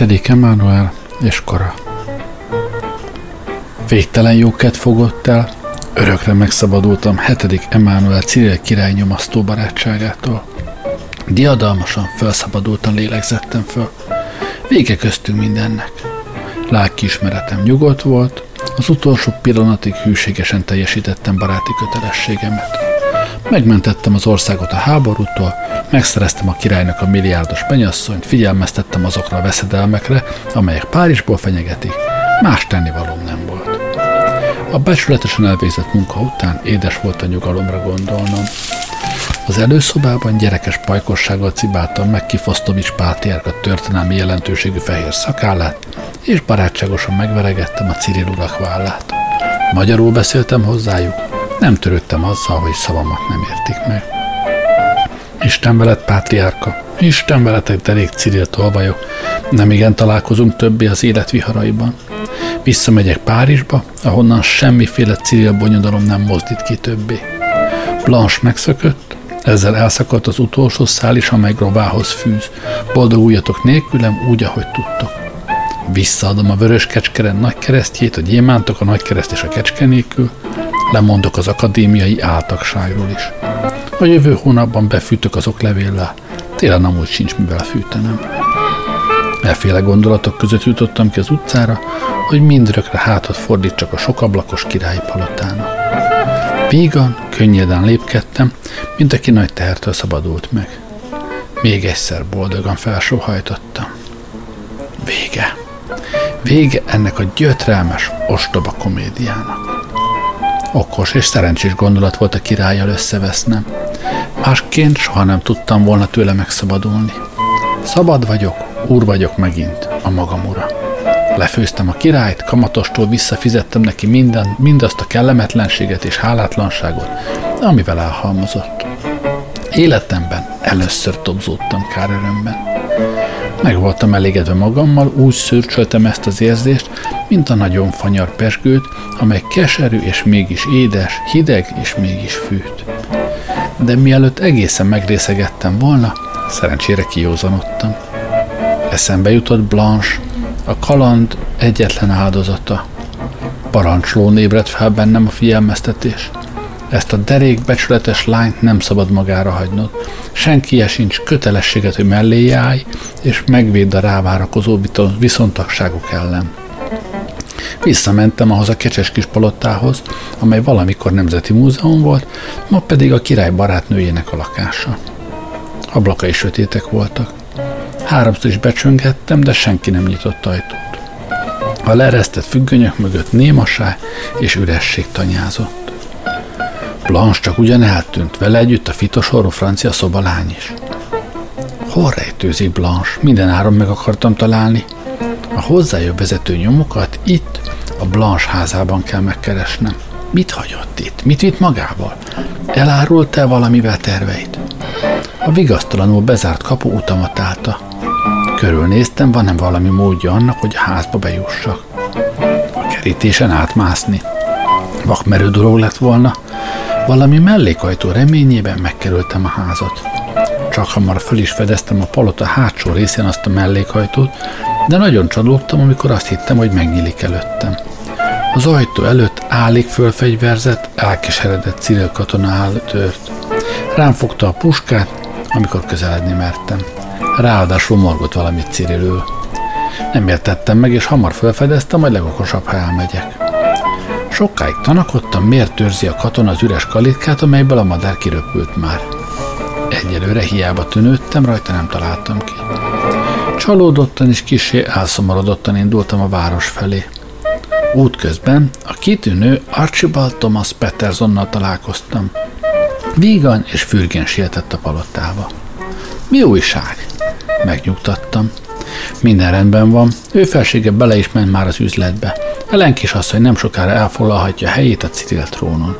Hetedik Emmanuel és kora. Végtelen jóket fogott el, örökre megszabadultam hetedik Emmanuel Cyril király nyomasztó barátságától. Diadalmasan felszabadultan lélegzettem föl. Vége köztünk mindennek. Lelkiismeretem nyugodt volt, az utolsó pillanatig hűségesen teljesítettem baráti kötelességemet. Megmentettem az országot a háborútól, megszereztem a királynak a milliárdos penyasszonyt, figyelmeztettem azokra a veszedelmekre, amelyek Párizsból fenyegetik, más tennivalóm nem volt. A becsületesen elvégzett munka után édes volt a nyugalomra gondolnom. Az előszobában gyerekes pajkossággal cibáltam meg Kifosztovics pátriárka történelmi jelentőségű fehér szakállát, és barátságosan megveregettem a Cyril urak vállát. Magyarul beszéltem hozzájuk, nem törődtem azzal, hogy szavamat nem értik meg. Isten veled, pátriárka, Isten veletek, derék Cyril tolvajok, nem igen találkozunk többé az élet viharaiban. Visszamegyek Párizsba, ahonnan semmiféle Cyril bonyodalom nem mozdít ki többé. Blanche megszökött, ezzel elszakadt az utolsó szál is, amely Grovához fűz. Boldoguljatok nélkülem úgy, ahogy tudtok. Visszaadom a vörös kecskeren nagy keresztjét, a gyémántok, a nagy kereszt és a kecske nélkül. Lemondok az akadémiai áltagságról is. A jövő hónapban befűtök azok levéllel. Télen amúgy sincs mivel fűtenem. Elféle gondolatok között jutottam ki az utcára, hogy mindrökre hátat fordítsak a sokablakos királyi palotának. Vígan, könnyeden lépkedtem, mint aki nagy tehertől szabadult meg. Még egyszer boldogan felsóhajtottam. Vége. Vége ennek a gyötrelmes, ostoba komédiának. Okos és szerencsés gondolat volt a királlyal összevesznem. Másként soha nem tudtam volna tőle megszabadulni. Szabad vagyok, úr vagyok megint, a magam ura. Lefőztem a királyt, kamatostól visszafizettem neki minden, mindazt a kellemetlenséget és hálátlanságot, amivel elhalmozott. Életemben először tobzódtam kárörömben. Meg voltam elégedve magammal, úgy szürcsöltem ezt az érzést, mint a nagyon fanyar pesgőt, amely keserű és mégis édes, hideg és mégis fűt. De mielőtt egészen megrészegettem volna, szerencsére kiózanodtam. Eszembe jutott Blanche, a kaland egyetlen áldozata. Parancslón ébredt fel bennem a figyelmeztetés. Ezt a derék becsületes lányt nem szabad magára hagynod. Senki sincs kötelességet, hogy mellé állj, és megvédd a rávárakozó viszontagságok ellen. Visszamentem ahhoz a kecses kis palottához, amely valamikor nemzeti múzeum volt, ma pedig a király barátnőjének a lakása. Ablakai sötétek voltak. Háromszor is becsöngettem, de senki nem nyitott ajtót. A leresztett függönyök mögött némaság és üresség tanyázott. Blanche csak ugyan eltűnt, vele együtt a fitosorú francia szobalány is. Hol rejtőzik Blanche? Minden áron meg akartam találni. A hozzájobb vezető nyomokat itt, a Blanche házában kell megkeresnem. Mit hagyott itt? Mit vitt magával? Elárult-e valamivel terveit? A vigasztalanul bezárt kapu utamat állta. Körülnéztem, van-e valami módja annak, hogy a házba bejussak. A kerítésen átmászni. Vakmerő dolog lett volna. Valami mellékajtó reményében megkerültem a házat. Csak hamar föl is fedeztem a palota hátsó részén azt a mellékhajtót, de nagyon csalódtam, amikor azt hittem, hogy megnyílik előttem. Az ajtó előtt állig fölfegyverzett, elkeseredett Cyril katona áll tört. Rám fogta a puskát, amikor közeledni mertem. Ráadásul morgott valamit Cyrilől. Nem értettem meg, és hamar felfedeztem, hogy legokosabb, ha elmegyek. Sokáig tanakodtam, miért törzi a katona az üres kalitkát, amelyből a madár kiröpült már. Egyelőre hiába tűnődtem, rajta nem találtam ki. Csalódottan és kisé elszomorodottan indultam a város felé. Útközben a kitűnő Archibald Thomas Petersonnal találkoztam. Vígan és fürgén sietett a palotába. Mi újság? Megnyugtattam. Minden rendben van, ő felsége bele is ment már az üzletbe. Ellen kis asszony nem sokára elfoglalhatja helyét a Cyril trónon.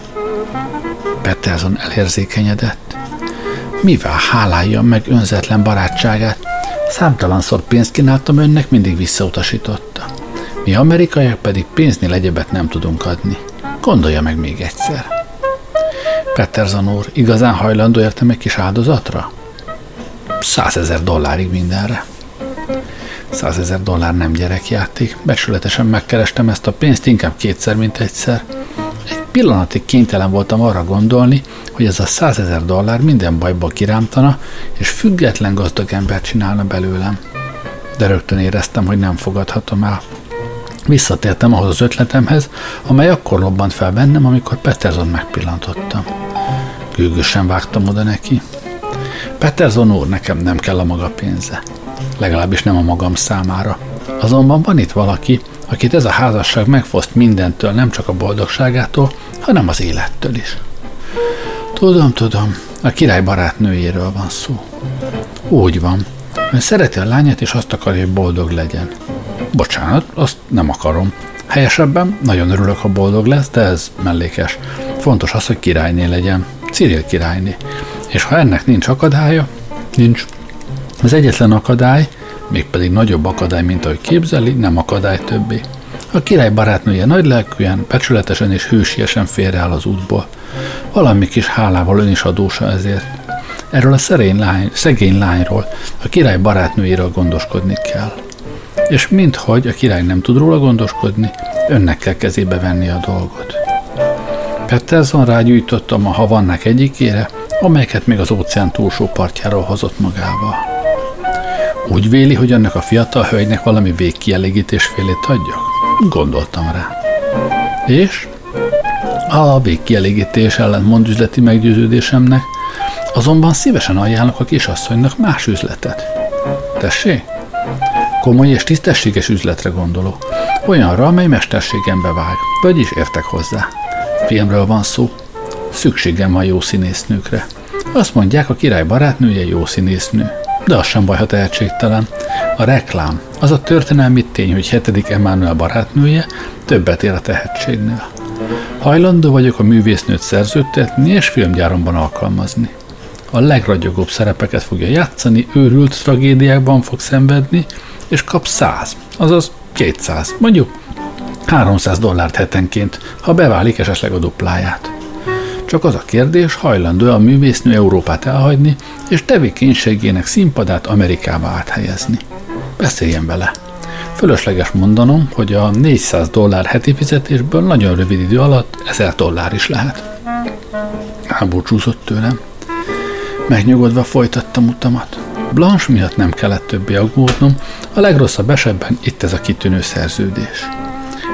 Peterson elérzékenyedett. Mivel háláljam meg önzetlen barátságát? Számtalanszor pénzt kínáltam önnek, mindig visszautasította. Mi amerikaiak pedig pénznél egyebet nem tudunk adni. Gondolja meg még egyszer. Peterson úr, igazán hajlandó értem egy kis áldozatra? Százezer dollárig mindenre. Százezer dollár nem gyerekjáték. Becsületesen megkerestem ezt a pénzt inkább kétszer, mint egyszer. Egy pillanatig kénytelen voltam arra gondolni, hogy ez a százezer dollár minden bajból kirámtana, és független gazdag ember csinálna belőlem. De rögtön éreztem, hogy nem fogadhatom el. Visszatértem ahhoz az ötletemhez, amely akkor lobbant fel bennem, amikor Peterson megpillantottam. Gőgösen vágtam oda neki. Peterson úr, nekem nem kell a maga pénze. Legalábbis nem a magam számára. Azonban van itt valaki, akit ez a házasság megfoszt mindentől, nem csak a boldogságától, hanem az élettől is. Tudom, tudom, a király barátnőjéről van szó. Úgy van. Ön szereti a lányát, és azt akarja, hogy boldog legyen. Bocsánat, azt nem akarom. Helyesebben nagyon örülök, ha boldog lesz, de ez mellékes. Fontos az, hogy királyné legyen. Cyril királyné. És ha ennek nincs akadálya, nincs. Az egyetlen akadály, mégpedig nagyobb akadály, mint ahogy képzeli, nem akadály többé. A király barátnője nagy lelkűen, becsületesen és hősiesen félreáll az útból. Valami kis hálával ön is adósa ezért. Erről a szerény lány, szegény lányról, a király barátnőjéről gondoskodni kell. És minthogy a király nem tud róla gondoskodni, önnek kell kezébe venni a dolgot. Petterson rágyújtottam a havannák egyikére, amelyeket még az óceán túlsó partjáról hozott magával. Úgy véli, hogy annak a fiatal hölgynek valami végkielégítés félét adjak? Gondoltam rá. És? A végkielégítés ellentmond üzleti meggyőződésemnek, azonban szívesen ajánlok a kisasszonynak más üzletet. Tessé? Komoly és tisztességes üzletre gondolok. Olyanra, amely mesterségembe vág, vagyis értek hozzá. Filmről van szó. Szükségem van jó színésznőkre. Azt mondják, a király barátnője jó színésznő. De az sem baj, ha tehetségtelen. A reklám, az a történelmi tény, hogy hetedik Emmanuel barátnője többet ér a tehetségnél. Hajlandó vagyok a művésznőt szerződtetni és filmgyáromban alkalmazni. A legragyogóbb szerepeket fogja játszani, őrült tragédiákban fog szenvedni, és kap 100, azaz 200, mondjuk 300 dollárt hetenként, ha beválik esetleg a dupláját. Csak az a kérdés, hajlandó a művésznő Európát elhagyni, és tevékenységének színpadát Amerikába áthelyezni. Beszéljen vele. Fölösleges mondanom, hogy a 400 dollár heti fizetésből nagyon rövid idő alatt 1000 dollár is lehet. Elbúcsúzott tőlem. Megnyugodva folytattam utamat. Blanche miatt nem kellett többé aggódnom, a legrosszabb esetben itt ez a kitűnő szerződés.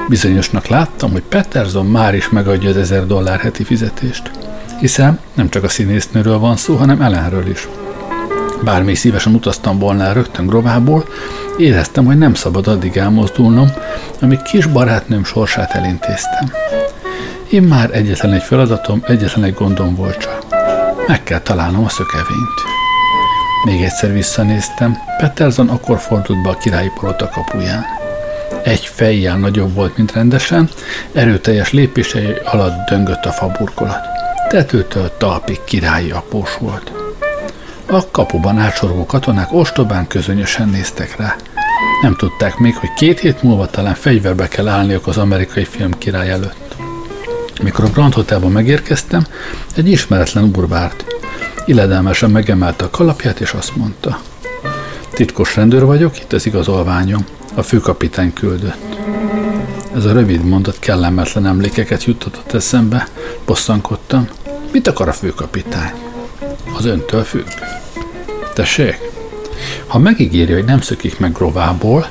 Bizonyosnak láttam, hogy Peterson már is megadja az 1000 dollár heti fizetést. Hiszen nem csak a színésznőről van szó, hanem Ellenről is. Bármi szívesen utaztam volna rögtön Grovából, éreztem, hogy nem szabad addig elmozdulnom, amíg kis barátnőm sorsát elintéztem. Én már egyetlen egy feladatom, egyetlen egy gondom volt csak. Meg kell találnom a szökevényt. Még egyszer visszanéztem, Peterson akkor fordult be a királyi palota kapuján. Egy fejjel nagyobb volt, mint rendesen, erőteljes lépései alatt döngött a faburkolat. Tetőtől talpig királyi após volt. A kapuban átsorgó katonák ostobán közönösen néztek rá. Nem tudták még, hogy két hét múlva talán fegyverbe kell állniuk az amerikai film király előtt. Mikor a Grand Hotelban megérkeztem, egy ismeretlen úr várt. Illedelmesen megemelte a kalapját, és azt mondta. Titkos rendőr vagyok, itt az igazolványom. A főkapitány küldött. Ez a rövid mondat kellemetlen emlékeket juttatott eszembe, bosszankodtam. Mit akar a főkapitány? Az öntől függ. Tessék? Ha megígéri, hogy nem szökik meg rovából,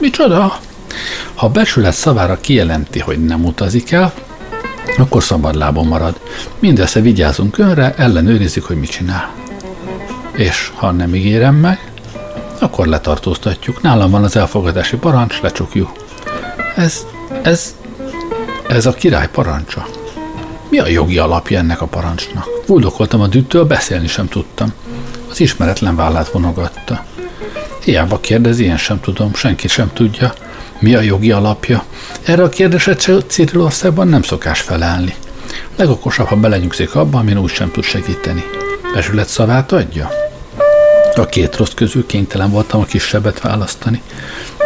micsoda? Ha becsület szavára kijelenti, hogy nem utazik el, akkor szabadlábon marad. Mindössze vigyázunk önre, ellenőrizzük, hogy mit csinál. És ha nem ígérem meg, akkor letartóztatjuk. Nálam van az elfogadási parancs, lecsukjuk. Ez, ez, ez a király parancsa. Mi a jogi alapja ennek a parancsnak? Fuldokoltam a düttől, beszélni sem tudtam. Az ismeretlen vállát vonogatta. Hiába kérdezi, én sem tudom, senki sem tudja. Mi a jogi alapja? Erre a kérdésre Cirilországban nem szokás felelni. Legokosabb, ha belenyugszik abba, amin úgy sem tud segíteni. Besület szavát adja? A két rossz közül kénytelen voltam a kisebbet választani.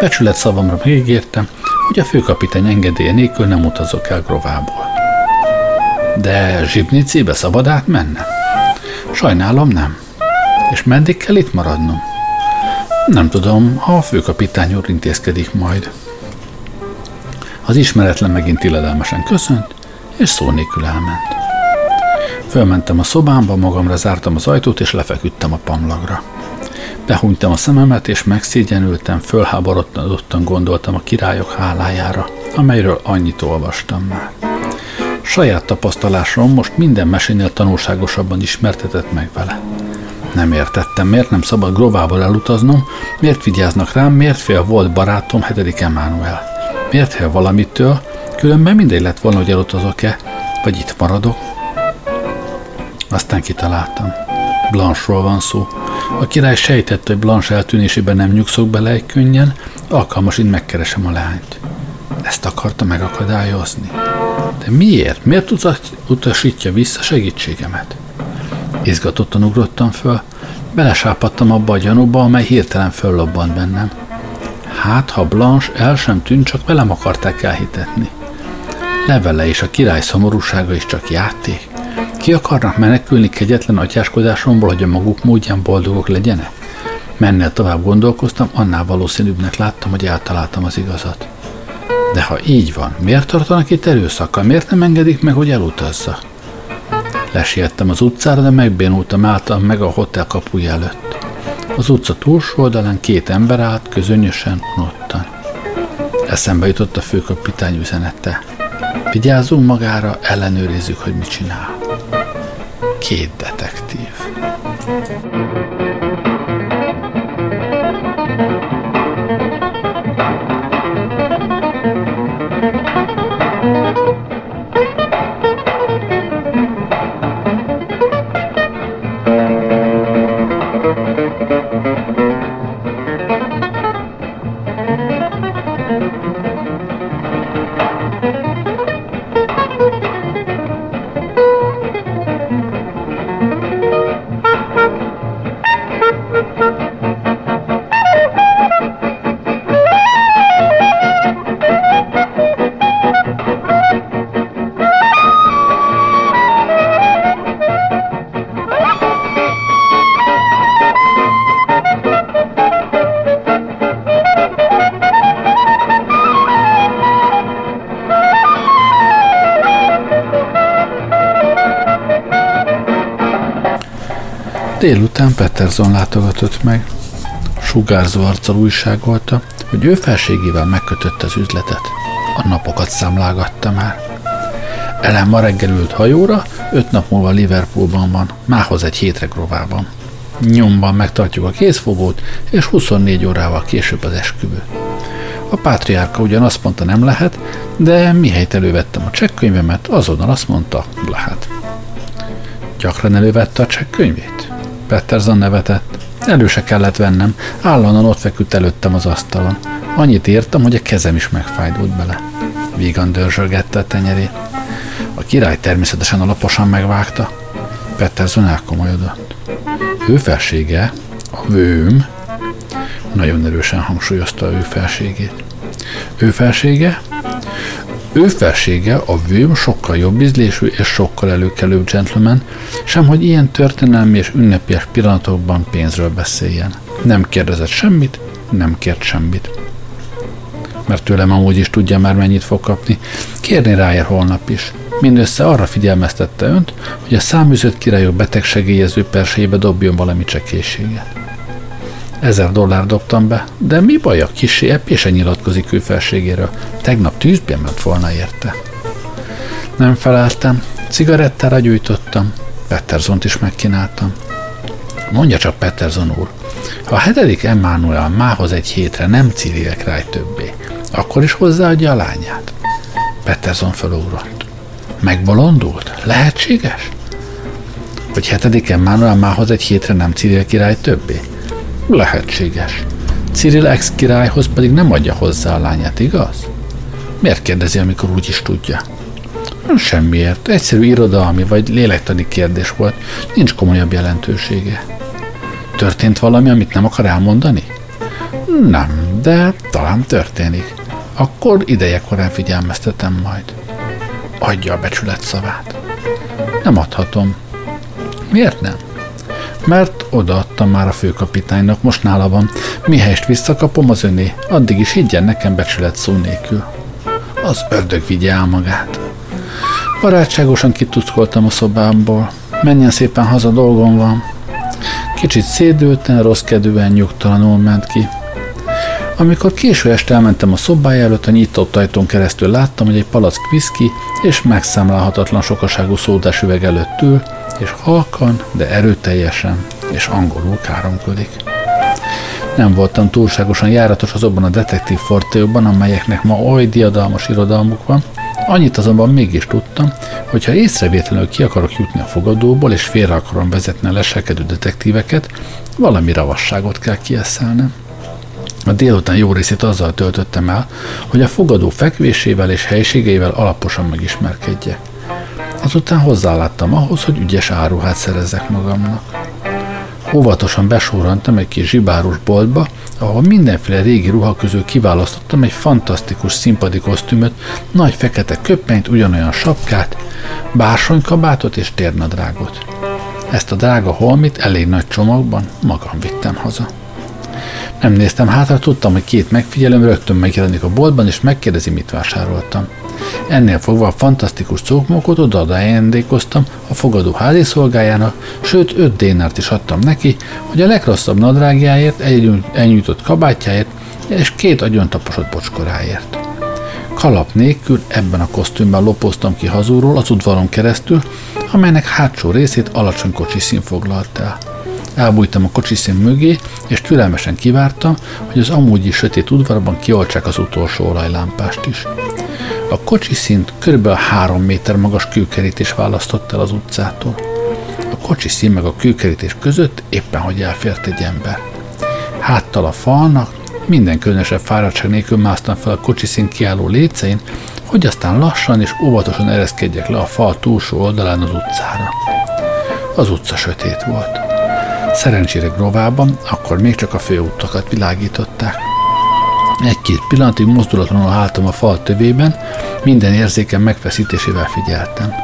Becsület szavamra megígértem, hogy a főkapitány engedélye nélkül nem utazok el Grovából. De Zsibnicébe szabad átmennem? Sajnálom nem. És meddig kell itt maradnom? Nem tudom, a főkapitány úr intézkedik majd. Az ismeretlen megint illedelmesen köszönt, és szó nélkül elment. Fölmentem a szobámba, magamra zártam az ajtót, és lefeküdtem a pamlagra. Behúnytam a szememet, és megszégyenültem, fölháborodottan gondoltam a királyok hálájára, amelyről annyit olvastam már. Saját tapasztalásom most minden mesénél tanulságosabban ismertetett meg vele. Nem értettem, miért nem szabad Grovával elutaznom, miért vigyáznak rám, miért fél volt barátom, hetedik Emmanuel. Miért fél valamitől, különben mindegy lett volna, hogy elutazok-e, vagy itt maradok. Aztán kitaláltam. Blanche-ról van szó. A király sejtette, hogy Blanche eltűnésében nem nyugszok bele egy könnyen, alkalmasint megkeresem a lányt. Ezt akarta megakadályozni. De miért? Miért utasítja vissza segítségemet? Izgatottan ugrottam föl, belesápadtam abba a gyanúba, amely hirtelen föllobbant bennem. Hát, ha Blanche el sem tűnt, csak velem akarták elhitetni. Levele és a király szomorúsága is csak játék. Ki akarnak menekülni kegyetlen atyáskodásomból, hogy a maguk módján boldogok legyenek? Mennél tovább gondolkoztam, annál valószínűbbnek láttam, hogy eltaláltam az igazat. De ha így van, miért tartanak itt erőszakkal? Miért nem engedik meg, hogy elutazza? Lesiettem az utcára, de megbénultam által meg a hotel kapuja előtt. Az utca túlsó oldalán két ember állt, közönösen, unottan. Eszembe jutott a főkapitány üzenete. Vigyázzunk magára, ellenőrizzük, hogy mit csinál. Két detektív. Délután Peterson látogatott meg. Sugárzó arccal újságolta, hogy ő felségével megkötött az üzletet. A napokat számlágatta már. Ellen ma reggel ült hajóra, öt nap múlva Liverpoolban van, mához egy hétre grovában. Nyomban megtartjuk a kézfogót, és 24 órával később az esküvő. A pátriárka ugyan azt mondta nem lehet, de mihelyt elővettem a csekkönyvemet, azonnal azt mondta, lehet. Gyakran elővette a csekkönyvét? Petterson nevetett. Elő se kellett vennem, állandóan ott feküdt előttem az asztalon. Annyit írtam, hogy a kezem is megfájdult bele. Vígan dörzsölgette a tenyerét. A király természetesen alaposan megvágta. Petterson elkomolyodott. Ő felsége, a vőm, nagyon erősen hangsúlyozta ő felségét. Ő felsége, ő felsége, a vőm sokkal jobb ízlésű és sokkal előkelőbb gentleman, sem hogy ilyen történelmi és ünnepélyes pillanatokban pénzről beszéljen. Nem kérdezett semmit, nem kért semmit. Mert tőlem amúgy is tudja már mennyit fog kapni. Kérni ráér holnap is. Mindössze arra figyelmeztette önt, hogy a száműzött királyok betegsegélyező persébe dobjon valami csekészséget. Ezer dollár dobtam be, de mi baj a kisé eppése nyilatkozik ő felségéről. Tegnap tűzben ment volna érte. Nem feleltem, cigarettára gyújtottam, Petterzont is megkínáltam. Mondja csak Petterzon úr, ha a hetedik Emmanuel mához egy hétre nem civilek rá többé, akkor is hozzáadja a lányát. Petterzon felugrott. Megbolondult? Lehetséges? Hogy hetedik Emmanuel mához egy hétre nem civil király többé? Lehetséges. Cyril ex királyhoz pedig nem adja hozzá a lányát, igaz? Miért kérdezi, amikor úgy is tudja? Semmiért. Egyszerű irodalmi vagy lélektani kérdés volt. Nincs komolyabb jelentősége. Történt valami, amit nem akar elmondani? Nem, de talán történik. Akkor ideje korán figyelmeztetem majd. Adja a becsület szavát. Nem adhatom. Miért nem? Mert odaadtam már a főkapitánynak, most nála van. Mihelyest visszakapom az öné, addig is higgyen nekem becsület szó nélkül. Az ördög vigye el magát. Barátságosan kituszkoltam a szobámból. Menjen szépen haza, dolgom van. Kicsit szédülten, rossz kedvűen nyugtalanul ment ki. Amikor késő este elmentem a szobája előtt, a nyitott ajtón keresztül láttam, hogy egy palack viszki és megszámlálhatatlan sokaságú szódás üveg előtt ül, és halkan, de erőteljesen és angolul káromkodik. Nem voltam túlságosan járatos azokban a detektív fortéokban, amelyeknek ma oly diadalmas irodalmuk van, annyit azonban mégis tudtam, hogy ha észrevétlenül ki akarok jutni a fogadóból, és félre akarom vezetni a leselkedő detektíveket, valami ravasságot kell kieszelnem. A délután jó részét azzal töltöttem el, hogy a fogadó fekvésével és helységeivel alaposan megismerkedjek. Azután hozzáláttam ahhoz, hogy ügyes áruhát szerezzek magamnak. Óvatosan besórantam egy kis zsibáros boltba, ahol mindenféle régi ruha közül kiválasztottam egy fantasztikus színpadi kosztümöt, nagy fekete köppenyt, ugyanolyan sapkát, bársonykabátot és térnadrágot. Ezt a drága holmit elég nagy csomagban magam vittem haza. Nem néztem hátra, tudtam, hogy két megfigyelőm rögtön megjelenik a boltban, és megkérdezi, mit vásároltam. Ennél fogva a fantasztikus cókmokot oda ajándékoztam a fogadó házi szolgájának, sőt öt dénárt is adtam neki, hogy a legrosszabb nadrágjáért, egy elnyújtott kabátjáért és két agyontaposott bocskoráért. Kalap nélkül ebben a kosztümben lopoztam ki hazúról az udvaron keresztül, amelynek hátsó részét alacsony kocsiszín foglalt el. Elbújtam a kocsiszín mögé, és türelmesen kivártam, hogy az amúgy is sötét udvarban kioltsák az utolsó olajlámpást is. A kocsi szint kb. három méter magas kőkerítés választott el az utcától. A kocsi szín meg a kőkerítés között éppen hogy elfért egy ember. Háttal a falnak, minden különösebb fáradtság nélkül másztam fel a kocsi szín kiálló lécein, hogy aztán lassan és óvatosan ereszkedjek le a fal túlsó oldalán az utcára. Az utca sötét volt. Szerencsére Grovában akkor még csak a főutakat világították. Egy-két pillanatig mozdulatlanul álltam a fal tövében, minden érzéken megfeszítésével figyeltem.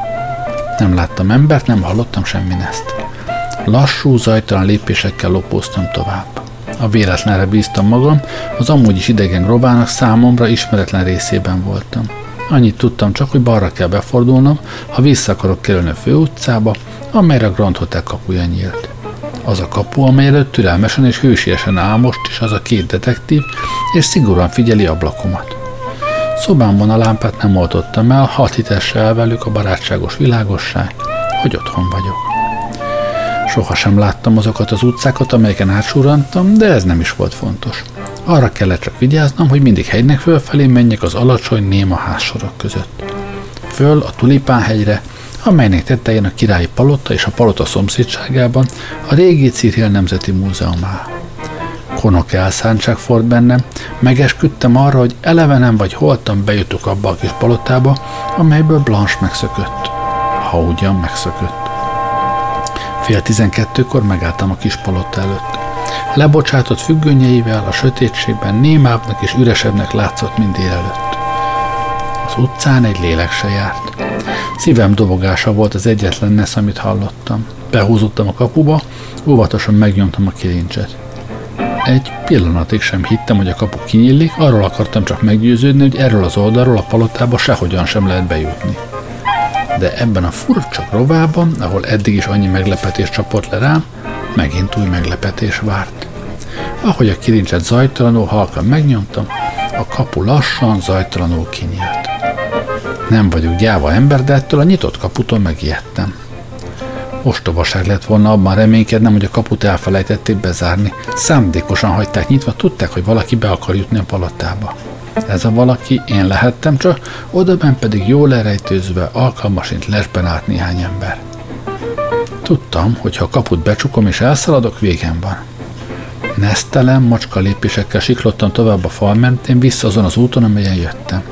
Nem láttam embert, nem hallottam semmi ezt. Lassú, zajtalan lépésekkel lopóztam tovább. A véletlenre bíztam magam, az amúgy is idegen Grovának számomra ismeretlen részében voltam. Annyit tudtam csak, hogy balra kell befordulnom, ha vissza akarok kerülni a főutcába, amelyre a Grand Hotel kapuja nyílt. Az a kapu, amely előtt türelmesen és hősiesen áll most is az a két detektív, és szigorúan figyeli ablakomat. Szobámban a lámpát nem oltottam el, hat hitesse el velük a barátságos világosság, hogy otthon vagyok. Sohasem láttam azokat az utcákat, amelyeken átsurantam, de ez nem is volt fontos. Arra kellett csak vigyáznom, hogy mindig hegynek fölfelé menjek az alacsony néma házsorok között. Föl a Tulipánhegyre, amelynek tetején a királyi palota és a palota szomszédságában a régi Cirhill Nemzeti Múzeum áll. Konok elszántság ford bennem, megesküdtem arra, hogy elevenen vagy holtan bejutok abba a kis palotába, amelyből Blanche megszökött. Ha ugyan megszökött. Fél tizenkettőkor megálltam a kis palota előtt. Lebocsátott függönyeivel a sötétségben némábbnak és üresebbnek látszott, mint délelőtt. Az utcán egy lélek se járt. Szívem dobogása volt az egyetlen nesz, amit hallottam. Behúzottam a kapuba, óvatosan megnyomtam a kilincset. Egy pillanatig sem hittem, hogy a kapu kinyílik, arról akartam csak meggyőződni, hogy erről az oldalról a palotába sehogyan sem lehet bejutni. De ebben a furcsa rovában, ahol eddig is annyi meglepetés csapott le rám, megint új meglepetés várt. Ahogy a kilincset zajtalanul halkan megnyomtam, a kapu lassan, zajtalanul kinyílt. Nem vagyok gyáva ember, de ettől a nyitott kaputól megijedtem. Ostobaság lett volna abban reménykednem, hogy a kaput elfelejtették bezárni. Szándékosan hagyták nyitva, tudták, hogy valaki be akar jutni a palotába. Ez a valaki én lehettem csak, odaben pedig jól lerejtőzve, alkalmasint lesben állt néhány ember. Tudtam, hogy ha a kaput becsukom és elszaladok, végem van. Nesztelen, macska lépésekkel siklottam tovább a fal mentén vissza azon az úton, amelyen jöttem.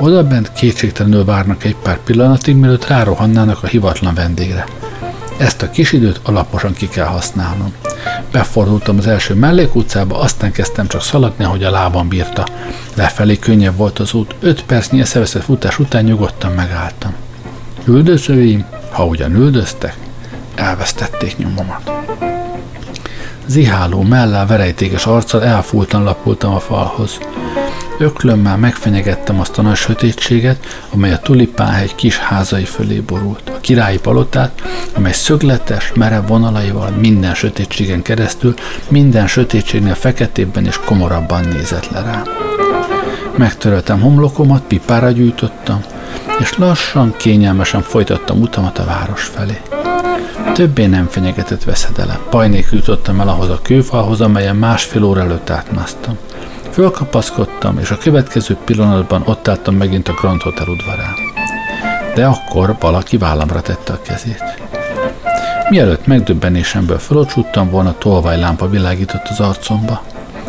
Oda bent kétségtelenül várnak egy pár pillanatig, mielőtt rárohannának a hivatlan vendégre. Ezt a kis időt alaposan ki kell használnom. Befordultam az első mellékutcába, aztán kezdtem csak szaladni, ahogy a lábam bírta. Lefelé könnyebb volt az út, öt percnyi eszeveszett futás után nyugodtan megálltam. Üldözőim, ha ugyan üldöztek, elvesztették nyomomat. Ziháló, mellá, verejtékes arccal elfúltan lapultam a falhoz. Öklömmel megfenyegettem azt a nagy sötétséget, amely a tulipánhegy kis házai fölé borult. A királyi palotát, amely szögletes, merev vonalaival minden sötétségen keresztül, minden sötétségnél feketébben és komorabban nézett le rám. Megtöröltem homlokomat, pipára gyújtottam, és lassan, kényelmesen folytattam utamat a város felé. Többé nem fenyegetett veszedelem. Pajnék jutottam el ahhoz a kőfalhoz, amelyen másfél óra előtt átmásztam. Fölkapaszkodtam, és a következő pillanatban ott álltam megint a Grand Hotel udvarán. De akkor valaki vállamra tette a kezét. Mielőtt megdöbbenésemből fölocsúttam volna, tolvajlámpa világított az arcomba.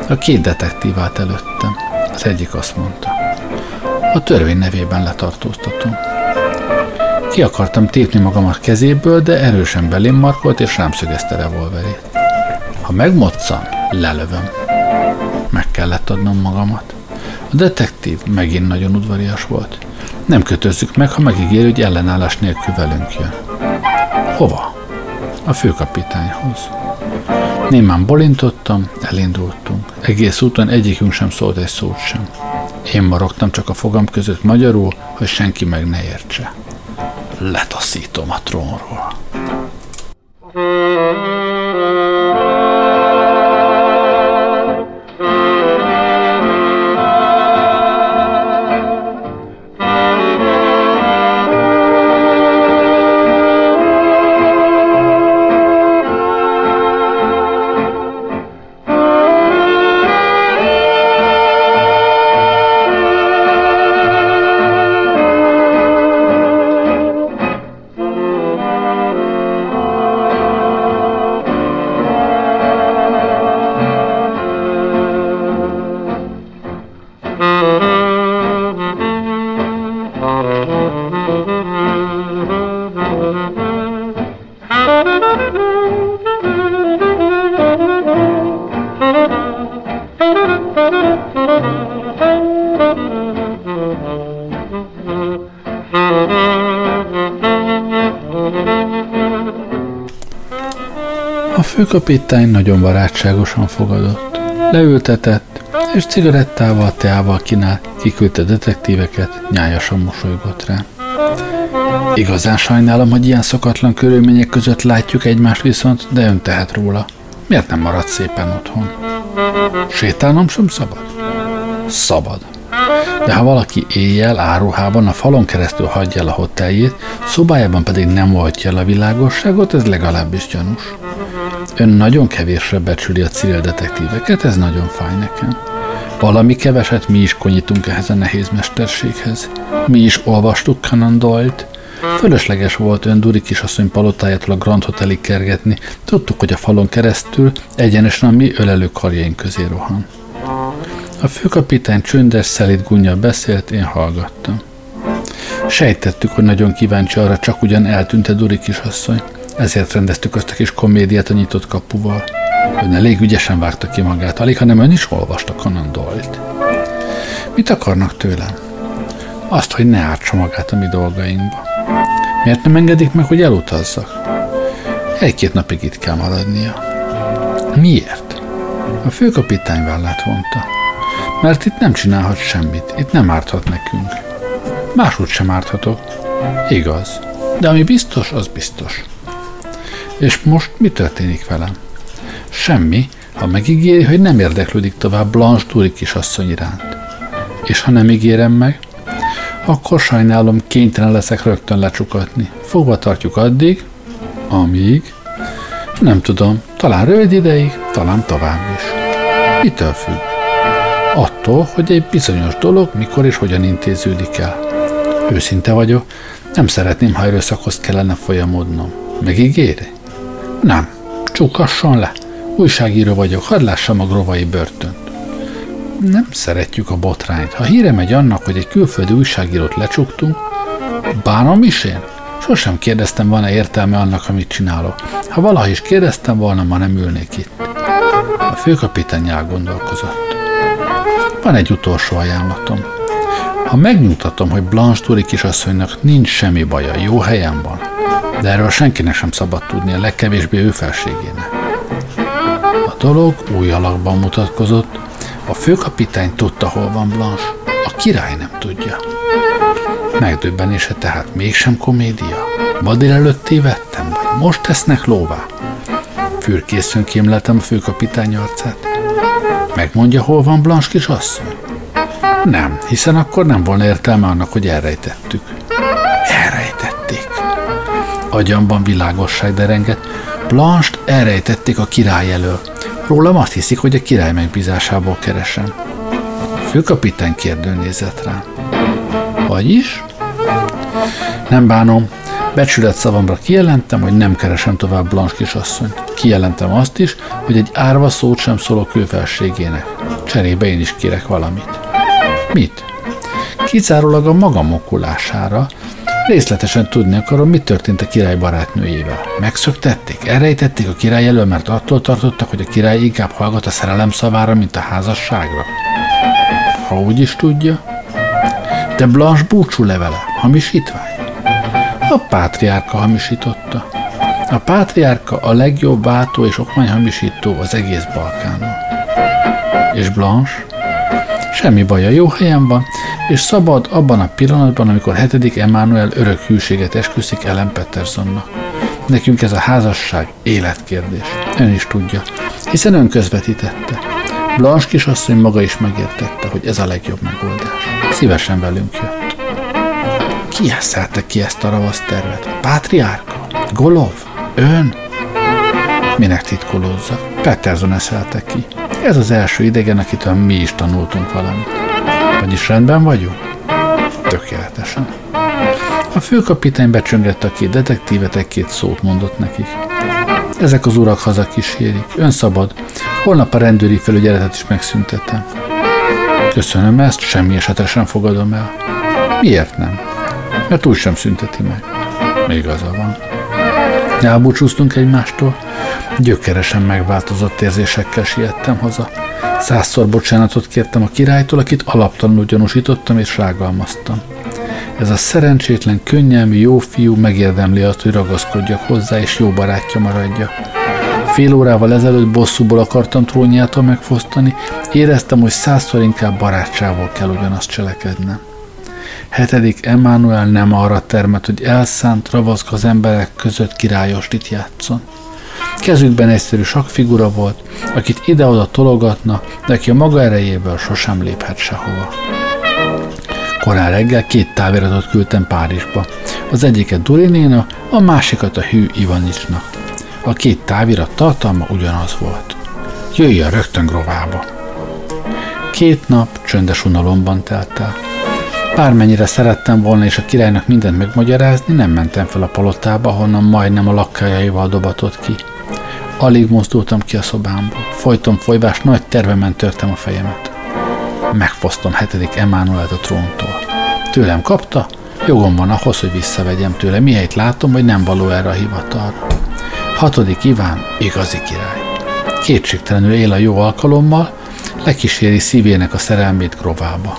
A két detektív állt előttem. Az egyik azt mondta. A törvény nevében letartóztatom. Ki akartam tépni magam a kezéből, de erősen belém markolt és rám szögezte revolverét. Ha megmoccan, lelövöm. Meg kellett adnom magamat. A detektív megint nagyon udvarias volt. Nem kötözzük meg, ha megígér, hogy ellenállás nélkül velünk jön. Hova? A főkapitányhoz. Némán bolintottam, elindultunk. Egész úton egyikünk sem szólt egy szót sem. Én marogtam csak a fogam között magyarul, hogy senki meg ne értse. Letaszítom a trónról. Főkapitány nagyon barátságosan fogadott. Leültetett, és cigarettával, teával kínált, kiküldte detektíveket, nyájasan mosolygott rá. Igazán sajnálom, hogy ilyen szokatlan körülmények között látjuk egymást viszont, de ön tehet róla. Miért nem marad szépen otthon? Sétálnom sem szabad? Szabad. De ha valaki éjjel áruhában a falon keresztül hagyja el a hoteljét, szobájában pedig nem oltja el a világosságot, ez legalábbis gyanús. Ön nagyon kevésre becsüli a civil detektíveket, ez nagyon fáj nekem. Valami keveset mi is konyítunk ehhez a nehéz mesterséghez. Mi is olvastuk Conan Doyle-t. Fölösleges volt ön Duri kisasszony palotájától a Grand Hotelig kergetni. Tudtuk, hogy a falon keresztül egyenesen a mi ölelő karjaink közé rohan. A főkapitány csöndes, szelít gunnyal beszélt, én hallgattam. Sejtettük, hogy nagyon kíváncsi arra, csak ugyan eltűnt-e Duri kisasszony. Ezért rendeztük azt a kis komédiát a nyitott kapuval. Ön elég ügyesen vágta ki magát, alig, hanem ön is olvasta Conan Doyle-t. Mit akarnak tőlem? Azt, hogy ne ártsa magát a mi dolgainkba. Miért nem engedik meg, hogy elutazzak? Egy-két napig itt kell maradnia. Miért? A főkapitány vállát vonta. Mert itt nem csinálhat semmit, itt nem árthat nekünk. Máshogy sem árthatok. Igaz. De ami biztos, az biztos. És most mi történik velem? Semmi, ha megígéri, hogy nem érdeklődik tovább Blanche Duri kisasszony iránt. És ha nem ígérem meg, akkor sajnálom, kénytelen leszek rögtön lecsukatni. Fogva tartjuk addig, amíg, nem tudom, talán rövid ideig, talán tovább is. Mitől függ? Attól, hogy egy bizonyos dolog mikor és hogyan intéződik el. Őszinte vagyok, nem szeretném, ha erőszakhoz kellene folyamodnom. Megígéri? Nem, csukasson le. Újságíró vagyok, hadd lássam a grovai börtönt. Nem szeretjük a botrányt. Ha híre megy annak, hogy egy külföldi újságírót lecsuktunk, bánom is én? Sosem kérdeztem, van-e értelme annak, amit csinálok. Ha valaha is kérdeztem volna, ma nem ülnék itt. A főkapitány elgondolkozott. Van egy utolsó ajánlatom. Ha megnyugtatom, hogy Blanche Turi kisasszonynak nincs semmi baja, jó helyen van, de erről senkinek sem szabad tudni, a legkevésbé ő felségének. A dolog új alakban mutatkozott. A főkapitány tudta, hol van Blanche. A király nem tudja. Megdöbbenése tehát mégsem komédia? Ma délelőtt tévedtem, vagy most tesznek lóvá? Fürkészön kémleltem a főkapitány arcát. Megmondja, hol van Blanche kisasszony? Nem, hiszen akkor nem volna értelme annak, hogy elrejtettük. Elrejtették. Agyamban világosság derengett. Blanche-t elrejtették a király elől. Rólam azt hiszik, hogy a király megbízásából keresem. A főkapitány kérdő nézett rá. Vagyis? Nem bánom, Becsület szavamra kijelentem, hogy nem keresem tovább Blanche kisasszonyt. Kijelentem azt is, hogy egy árva szót sem szólok kőfelségének. Cserébe én is kérek valamit. Mit? Kizárólag a magam okulására, Részletesen tudni akarom, mi történt a király barátnőjével. Megszöktették, elrejtették a király elől, mert attól tartottak, hogy a király inkább hallgat a szerelem szavára, mint a házasságra. Ha úgy is tudja. De Blanche búcsú levele, hamisítvány. A pátriárka hamisította. A pátriárka a legjobb váltó és okmányhamisító az egész Balkánon. És Blanche? Semmi baja, jó helyen van, és szabad abban a pillanatban, amikor hetedik Emmanuel örök hűséget esküszik Ellen Petersonnak. Nekünk ez a házasság életkérdés. Ön is tudja, hiszen ön közvetítette. Blanche kisasszony maga is megértette, hogy ez a legjobb megoldás. Szívesen velünk jött. Ki eszelte ki ezt a ravasz tervet? A pátriárka? Golov? Ön? Minek titkolózza? Peterson eszelte ki. Ez az első idegen, akitől mi is tanultunk valamit. Vagyis rendben vagyunk? Tökéletesen. A főkapitány becsöngette a két detektívet, egy két szót mondott nekik. Ezek az urak haza kísérik. Ön szabad. Holnap a rendőri felügyeletet is megszüntetem. Köszönöm ezt, semmi esetre sem fogadom el. Miért nem? Mert úgy sem szünteti meg. Igaza van. Elbúcsúztunk egymástól. Gyökeresen megváltozott érzésekkel siettem haza. Százszor bocsánatot kértem a királytól, akit alaptalanul gyanúsítottam és rágalmaztam. Ez a szerencsétlen, könnyelmű, jó fiú megérdemli azt, hogy ragaszkodjak hozzá, és jó barátja maradja. Fél órával ezelőtt bosszúból akartam trónjától megfosztani, éreztem, hogy százszor inkább barátságból kell ugyanazt cselekednem. Hetedik Emmanuel nem arra termet, hogy elszánt, ravaszk az emberek között királyostit játszon. Kezükben egyszerű sakfigura volt, akit ide-oda tologatna, de aki a maga erejéből sosem léphet sehova. Korán reggel két táviratot küldtem Párizsba. Az egyiket Durinéna, a másikat a hű Ivanicsnak. A két távirat tartalma ugyanaz volt. Jöjjön rögtön Grovába. Két nap csöndes unalomban telt el. Bármennyire szerettem volna és a királynak mindent megmagyarázni, nem mentem fel a palotába, honnan majdnem a lakkájaival dobatott ki. Alig mozdultam ki a szobámból. Folyton folyvás nagy tervemen törtem a fejemet. Megfosztom hetedik Emmanuelt a tróntól. Tőlem kapta, jogom van ahhoz, hogy visszavegyem tőle, mihelyt látom, hogy nem való erre a hivatalra. Hatodik Iván igazi király. Kétségtelenül él a jó alkalommal, lekíséri szívének a szerelmét grovába.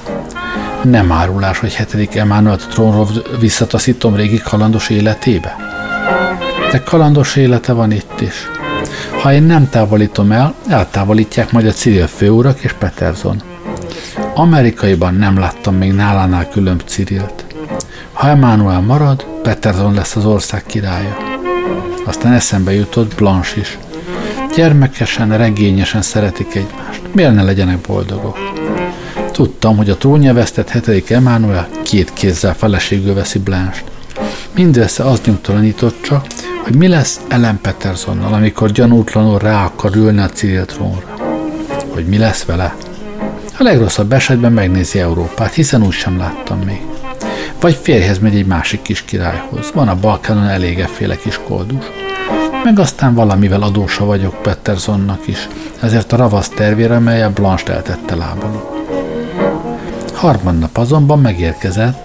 Nem árulás, hogy hetedik Emmanuel trónról visszataszítom régi kalandos életébe? De kalandos élete van itt is. Ha én nem távolítom el, eltávolítják majd a Cyril főurak és Peterson. Amerikaiban nem láttam még nálánál különb Cyrilt. Ha Emmanuel marad, Peterson lesz az ország királya. Aztán eszembe jutott Blanche is. Gyermekesen, regényesen szeretik egymást. Miért ne legyenek boldogok? Tudtam, hogy a trónja vesztett hetedik Emmanuel két kézzel feleségül veszi Blanche-t. Mindössze az nyugtalanított csak, hogy mi lesz Ellen Petersonnal, amikor gyanútlanul rá akar ülni a civil trónra. Hogy mi lesz vele? A legrosszabb esetben megnézi Európát, hiszen úgy sem láttam még. Vagy férjhez megy egy másik kis királyhoz. Van a Balkánon elég efféle kis koldus. Meg aztán valamivel adósa vagyok Petersonnak is, ezért a ravasz tervére, mely a Blanche eltette lábaló. Harmadnap azonban megérkezett,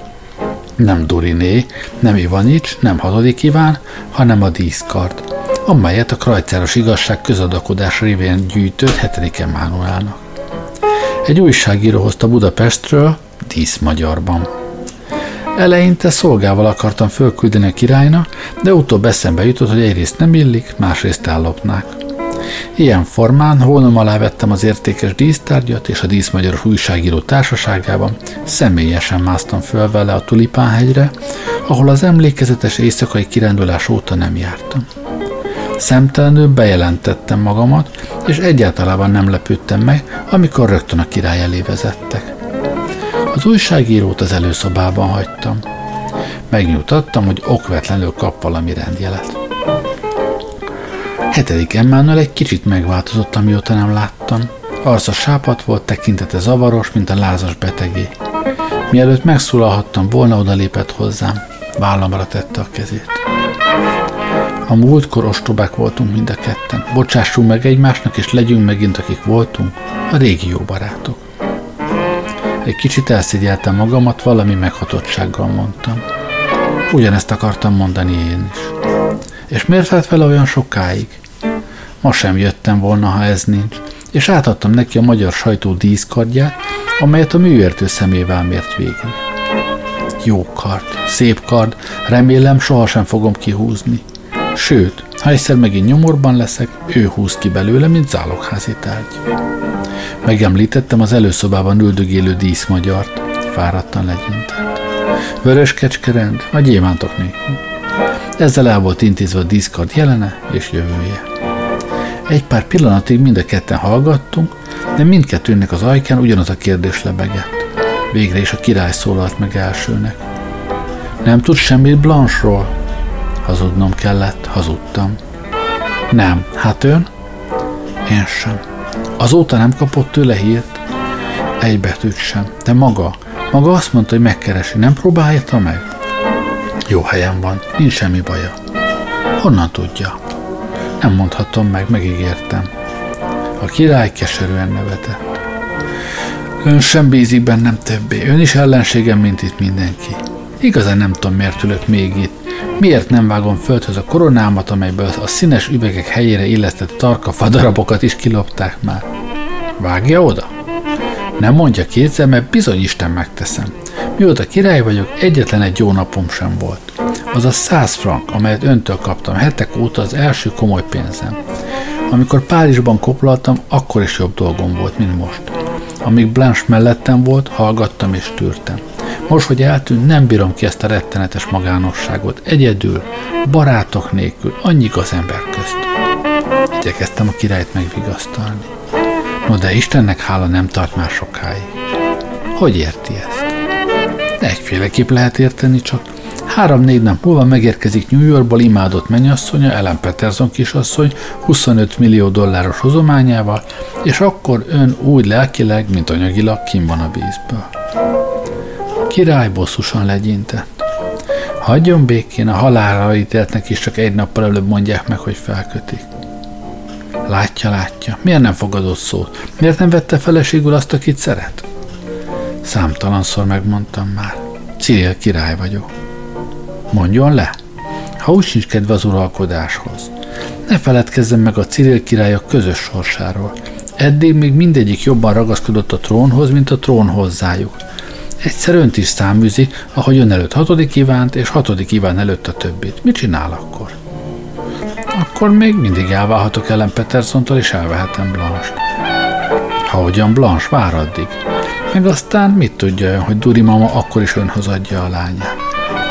nem Duriné, nem Ivanics, nem hatodik Iván, hanem a díszkard, amelyet a krajcáros igazság közadakodás révén gyűjtött hetedik Emmanuelnak. Egy újságíró hozta Budapestről, dísz magyarban. Eleinte szolgával akartam fölküldeni a királyna, de utóbb eszembe jutott, hogy egyrészt nem illik, másrészt ellopnák. Ilyen formán hónom alá vettem az értékes dísztárgyat, és a díszmagyaros újságíró társaságában személyesen másztam föl vele a Tulipánhegyre, ahol az emlékezetes éjszakai kirándulás óta nem jártam. Szemtelenül bejelentettem magamat, és egyáltalán nem lepődtem meg, amikor rögtön a király elé vezettek. Az újságírót az előszobában hagytam. Megnyugtattam, hogy okvetlenül kap valami rendjelet. Hetedik Emmanuel egy kicsit megváltozott, amióta nem láttam. Arca sápat volt, tekintete zavaros, mint a lázas betegé. Mielőtt megszólalhattam volna, odalépett hozzám. Vállamra tette a kezét. A múltkor ostobák voltunk mind a ketten. Bocsássunk meg egymásnak, és legyünk megint, akik voltunk, a régi jó barátok. Egy kicsit elszégyeltem magamat, valami meghatottsággal mondtam. Ugyanezt akartam mondani én is. És miért felt vele olyan sokáig? Ma sem jöttem volna, ha ez nincs, és átadtam neki a magyar sajtó díszkardját, amelyet a műértő szemével mért végig. Jó kard, szép kard, remélem sohasem fogom kihúzni. Sőt, ha egyszer megint nyomorban leszek, ő húz ki belőle, mint zálogházi tárgy. Megemlítettem az előszobában üldögélő díszmagyart, fáradtan legyintett. Vörös kecskerend, a gyémántok nélkül. Ezzel el volt intézve a díszkard jelene és jövője. Egy pár pillanatig mind a ketten hallgattunk, de mindkettőnek az ajkán ugyanaz a kérdés lebegett. Végre is a király szólalt meg elsőnek. Nem tud semmit Blanche-ról? Hazudnom kellett, hazudtam. Nem, hát ön? Én sem. Azóta nem kapott tőle hírt? Egy betűt sem. De maga, maga azt mondta, hogy megkeresi. Nem próbálta meg? Jó helyen van, nincs semmi baja. Honnan tudja? Nem mondhatom meg, megígértem. A király keserűen nevetett. Ön sem bízik bennem többé. Ön is ellenségem, mint itt mindenki. Igazán nem tudom, miért ülök még itt. Miért nem vágom földhöz a koronámat, amelyből a színes üvegek helyére illesztett tarka fadarabokat is kilopták már? Vágja oda? Nem mondja kétszer, mert bizony Isten megteszem. Mióta király vagyok, egyetlen egy jó napom sem volt. Az a száz frank, amelyet öntől kaptam hetek óta az első komoly pénzem. Amikor Párizsban koplaltam, akkor is jobb dolgom volt, mint most. Amíg Blanche mellettem volt, hallgattam és tűrtem. Most, hogy eltűnt, nem bírom ki ezt a rettenetes magánosságot. Egyedül, barátok nélkül, annyi az ember közt. Igyekeztem a királyt megvigasztalni. No de Istennek hála nem tart már sokáig. Hogy érti ezt? Egyféleképp lehet érteni, csak három-négy nap múlva megérkezik New Yorkból imádott mennyasszonya, Ellen Peterson kisasszony 25 millió dolláros hozományával, és akkor ön úgy lelkileg, mint anyagilag kim van a vízből. A király bosszusan legyintett. Hagyjon békén, a halálra ítéltnek is csak egy nappal előbb mondják meg, hogy felkötik. Látja, látja. Miért nem fogadott szót? Miért nem vette feleségül azt, akit szeret? Számtalanszor megmondtam már. Cyril király vagyok. Mondjon le. Ha úgy sincs kedve az uralkodáshoz. Ne feledkezzem meg a Cyril királyok közös sorsáról. Eddig még mindegyik jobban ragaszkodott a trónhoz, mint a trón hozzájuk. Egyszer önt is száműzi, ahogy ön előtt hatodik Ivánt, és hatodik Iván előtt a többit. Mit csinál akkor? Akkor még mindig elválhatok Ellen Petersontól, és elvehetem Blanche-t. Ha ugyan Blanche vár addig. Meg aztán mit tudja ön, hogy Duri mama akkor is önhoz adja a lányát?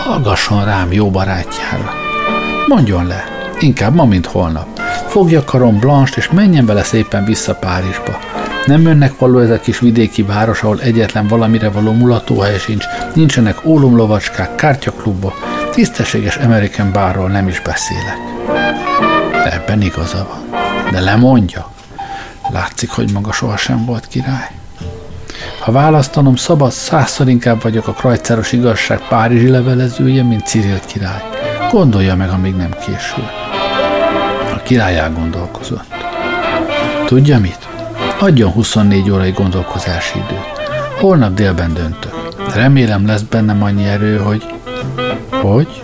Hallgasson rám jó barátjára. Mondjon le, inkább ma, mint holnap. Fogja karom Blanche-t, és menjen vele szépen vissza Párizsba. Nem önnek való ez a kis vidéki város, ahol egyetlen valamire való mulatóhely sincs, nincsenek ólomlovacskák, kártyaklubba, tisztességes American bárról nem is beszélek. Ebben igaza van. De lemondja. Látszik, hogy maga sohasem volt király. Ha választanom szabad, százszor inkább vagyok a krajcáros igazság párizsi levelezője, mint Cyril király. Gondolja meg, amíg nem késül. A király elgondolkozott. Tudja mit? Adjon 24 órai gondolkozási időt. Holnap délben döntök. Remélem lesz bennem annyi erő, hogy... Hogy?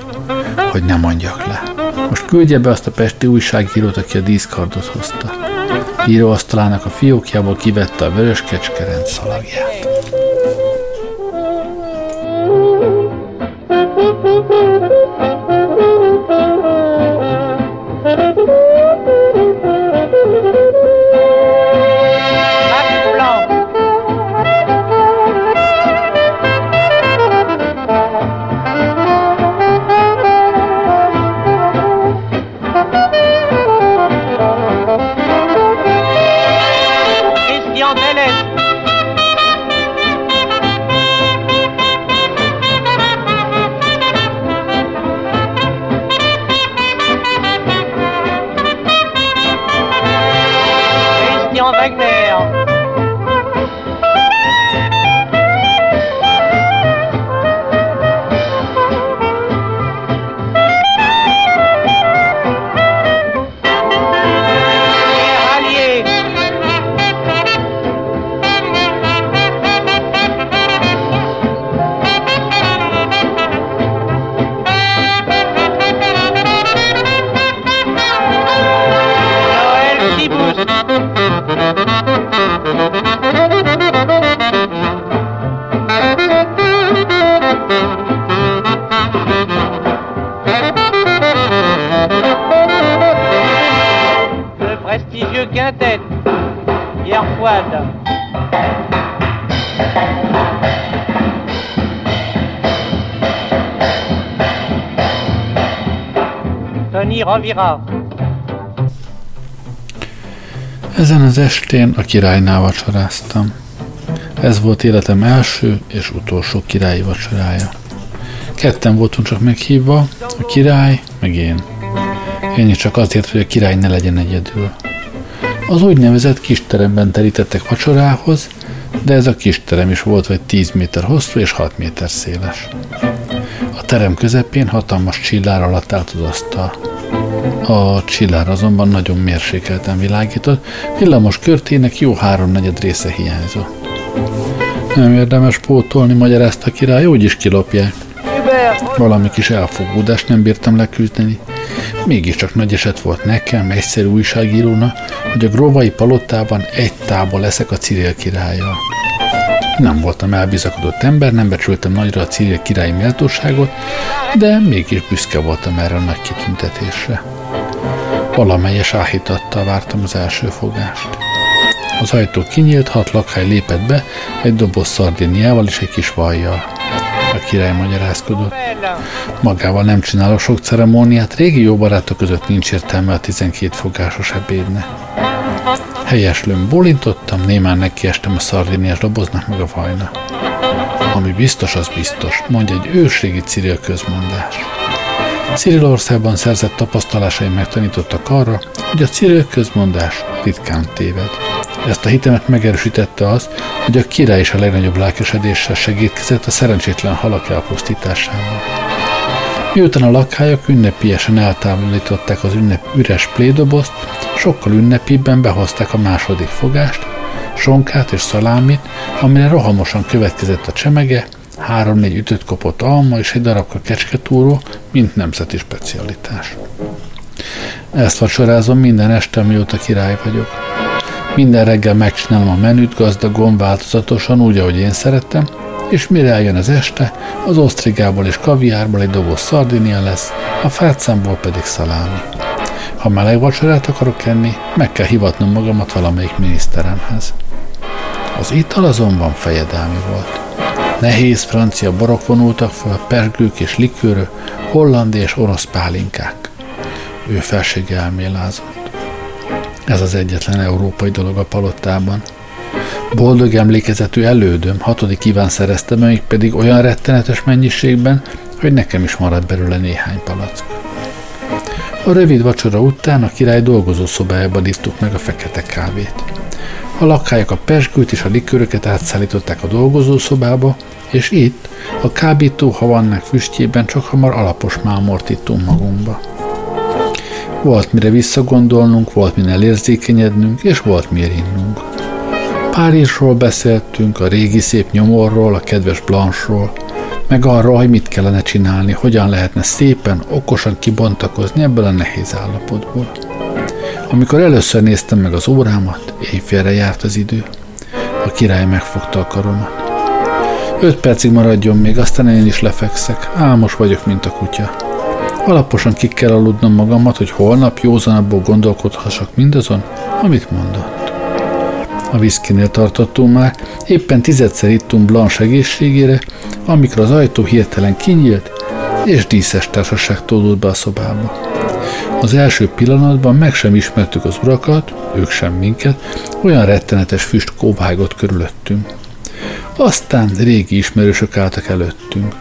Hogy nem mondjak le. Most küldje be azt a pesti újságírót, aki a díszkardot hozta. Íróasztalának a fiókjából kivette a vörös kecskeren szalagját. Ravira. Ezen az estén a királynál vacsoráztam. Ez volt életem első és utolsó királyi vacsorája. Ketten voltunk csak meghívva, a király, meg én. Ennyi csak azért, hogy a király ne legyen egyedül. Az úgynevezett kisteremben terítettek vacsorához, de ez a kisterem is volt vagy 10 méter hosszú és 6 méter széles. A terem közepén hatalmas csillár alatt állt az asztal. A csillár azonban nagyon mérsékelten világított, villamos körtének jó háromnegyed része hiányzott. Nem érdemes pótolni, magyarázta a király, úgyis kilopják. Valami kis elfogódást nem bírtam leküzdeni. Mégiscsak nagy eset volt nekem, egyszerű újságíróna, hogy a gróvai palotában egy tába leszek a Cyril királlyal. Nem voltam elbizakodott ember, nem becsültem nagyra a Cyril királyi méltóságot, de mégis büszke voltam erre a nagy kitüntetésre. Valamelyes áhítattal vártam az első fogást. Az ajtó kinyílt, hat lakhely lépett be, egy doboz szardiniával és egy kis vajjal. A király magyarázkodott. Magával nem csinálok sok ceremóniát, régi jó barátok között nincs értelme a 12 fogásos ebédne. Helyeslőn bólintottam, némán nekiestem a szardiniás doboznak meg a vajna. Ami biztos, az biztos, mondja egy ősrégi Cyril közmondás. Cirilországban szerzett tapasztalásaim megtanítottak arra, hogy a Ciril közmondás ritkán téved. Ezt a hitemet megerősítette az, hogy a király is a legnagyobb lelkesedéssel segítkezett a szerencsétlen halak elpusztításában. Miután a lakhályok ünnepiesen eltávolították az ünnep üres plédobozt, sokkal ünnepibben behozták a második fogást, sonkát és szalámit, amire rohamosan következett a csemege, három-négy ütött kopott alma és egy darabka kecsketúró, mint nemzeti specialitás. Ezt vacsorázom minden este, mióta király vagyok. Minden reggel megcsinálom a menüt gazdagon, változatosan, úgy, ahogy én szerettem, és mire eljön az este, az osztrigából és kaviárból egy doboz szardinia lesz, a fátszámból pedig szalámi. Ha meleg vacsorát akarok enni, meg kell hivatnom magamat valamelyik miniszteremhez. Az ital azonban fejedelmi volt. Nehéz francia borok vonultak fel, pergők és likőrök, hollandi és orosz pálinkák. Ő felsége elmélázott. Ez az egyetlen európai dolog a palottában. Boldog emlékezetű elődöm, hatodik Iván szerezte meg, pedig olyan rettenetes mennyiségben, hogy nekem is maradt belőle néhány palack. A rövid vacsora után a király dolgozó szobájába isztuk meg a fekete kávét. A lakhályok a pesgőt és a likőröket átszállították a dolgozószobába, és itt, a kábító havannak füstjében csak hamar alapos mámort ittunk magunkba. Volt mire visszagondolnunk, volt mire érzékenyednünk, és volt miért innunk. Párizsról beszéltünk, a régi szép nyomorról, a kedves Blanchról, meg arról, hogy mit kellene csinálni, hogyan lehetne szépen, okosan kibontakozni ebből a nehéz állapotból. Amikor először néztem meg az órámat, éjfélre járt az idő. A király megfogta a karomat. Öt percig maradjon még, aztán én is lefekszek. Álmos vagyok, mint a kutya. Alaposan ki kell aludnom magamat, hogy holnap józanabbul gondolkodhassak mindazon, amit mondott. A viszkinél tartottunk már, éppen tizedszer ittunk Blanche egészségére, amikor az ajtó hirtelen kinyílt, és díszes társaság tódult be a szobába. Az első pillanatban meg sem ismertük az urakat, ők sem minket, olyan rettenetes füst kóvágott körülöttünk. Aztán régi ismerősök álltak előttünk.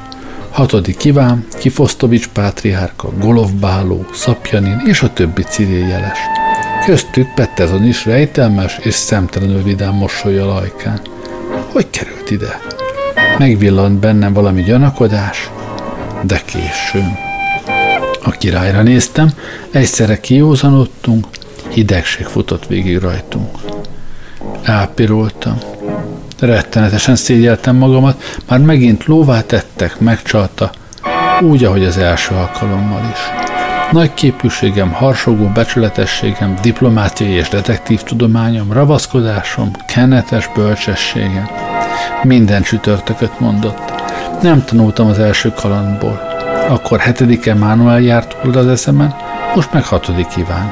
Hatodik Iván, Kifosztovics pátriárka, Golov Báló, Szapjanin és a többi jeles. Köztük Pettezon is rejtelmes és szemtelenül vidám mosolya ajkán. Hogy került ide? Megvillant bennem valami gyanakodás, de későn. A királyra néztem, egyszerre kiózanodtunk, hidegség futott végig rajtunk. Elpirultam. Rettenetesen szégyeltem magamat, már megint lóvá tettek, megcsalta, úgy, ahogy az első alkalommal is. Nagy képűségem, harsogó becsületességem, diplomáciai és detektív tudományom, ravaszkodásom, kenetes bölcsességem. Minden csütörtököt mondott. Nem tanultam az első kalandból. Akkor hetedike Mánuel járt oda az eszemen, most meg hatodik Iván.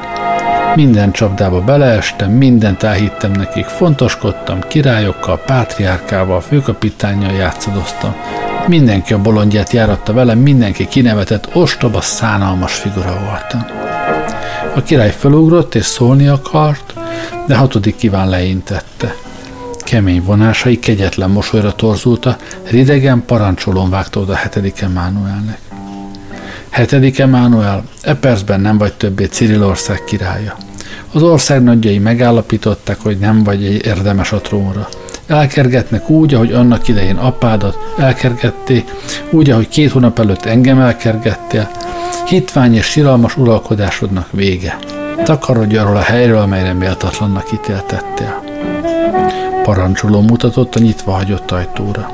Minden csapdába beleestem, mindent elhittem nekik, fontoskodtam, királyokkal, pátriárkával, főkapitányjal játszadoztam. Mindenki a bolondját járatta velem, mindenki kinevetett, ostoba, szánalmas figura voltam. A király felugrott és szólni akart, de hatodik kíván leintette. Kemény vonásai kegyetlen mosolyra torzulta, ridegen parancsolón vágta oda hetedik Emánuelnek. Hetedik Emánuel, e percben nem vagy többé Cirilország királya. Az ország nagyjai megállapították, hogy nem vagy egy érdemes a trónra. Elkergetnek úgy, ahogy annak idején apádat elkergették, úgy, ahogy két hónap előtt engem elkergettél. Hitvány és siralmas uralkodásodnak vége. Takarodj arról a helyről, amelyre méltatlannak ítéltettél. Parancsoló mutatott a nyitva hagyott ajtóra.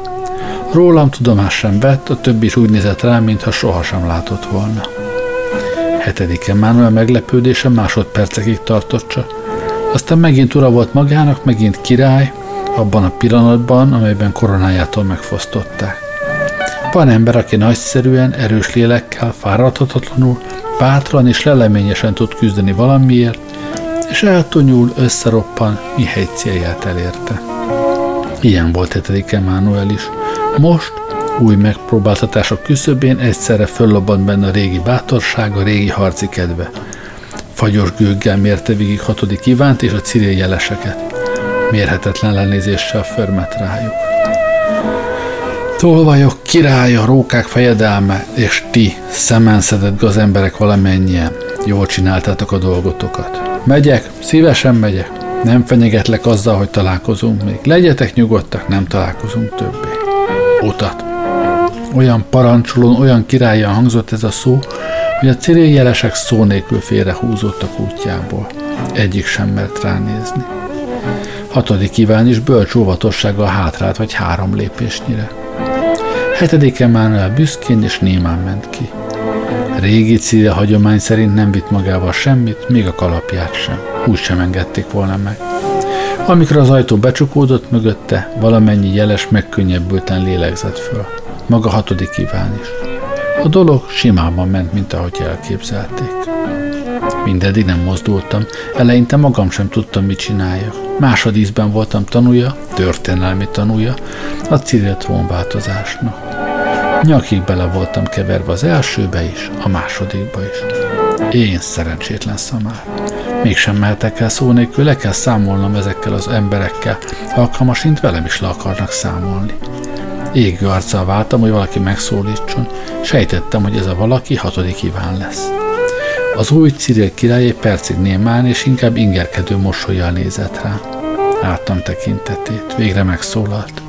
Rólam tudomás sem vett, a többi is úgy nézett rám, mintha sohasem látott volna. Hetedik Emmanuel meglepődése másodpercekig tartott csak. Aztán megint ura volt magának, megint király, abban a pillanatban, amelyben koronájától megfosztották. Van ember, aki nagyszerűen, erős lélekkel, fáradhatatlanul, bátran és leleményesen tud küzdeni valamiért, és eltonyul, összeroppan, mihegy célját elérte. Ilyen volt hetedik Emmanuel is. Most, új megpróbáltatások küszöbén egyszerre föllobban benne a régi bátorság, a régi harci kedve. Fagyos gőggel mérte végig hatodik Ivánt és a ciril jeleseket. Mérhetetlen lenézéssel förmet rájuk. Tolvajok királya, rókák fejedelme, és ti, szemenszedett gazemberek valamennyien, jól csináltátok a dolgotokat. Megyek, szívesen megyek, nem fenyegetlek azzal, hogy találkozunk még. Legyetek nyugodtak, nem találkozunk többé. Utat. Olyan parancsolón, olyan királyan hangzott ez a szó, hogy a ciriljelesek szó nélkül félrehúzódtak útjából. Egyik sem mert ránézni. Hatodik Iván is bölcs óvatossággal hátrált vagy három lépésnyire. Hetedik Emmanuel büszkén és némán ment ki. Régi Cília hagyomány szerint nem vitt magával semmit, még a kalapját sem. Úgy sem engedték volna meg. Amikor az ajtó becsukódott mögötte, valamennyi jeles megkönnyebbülten lélegzett föl. Maga hatodik Iván is. A dolog simában ment, mint ahogy elképzelték. Mindedig nem mozdultam, eleinte magam sem tudtam, mit csináljak. Másodízben voltam tanúja, történelmi tanúja a Cyril változásnak. Nyakig bele voltam keverve az elsőbe is, a másodikba is. Én szerencsétlen szamár. Mégsem mehetek el szó nélkül, le kell számolnom ezekkel az emberekkel, alkalmasint velem is le akarnak számolni. Égő arccal váltam, hogy valaki megszólítson, sejtettem, hogy ez a valaki hatodik Iván lesz. Az új Cyril király egy percig némán és inkább ingerkedő mosolyjal nézett rá. Láttam tekintetét, végre megszólalt.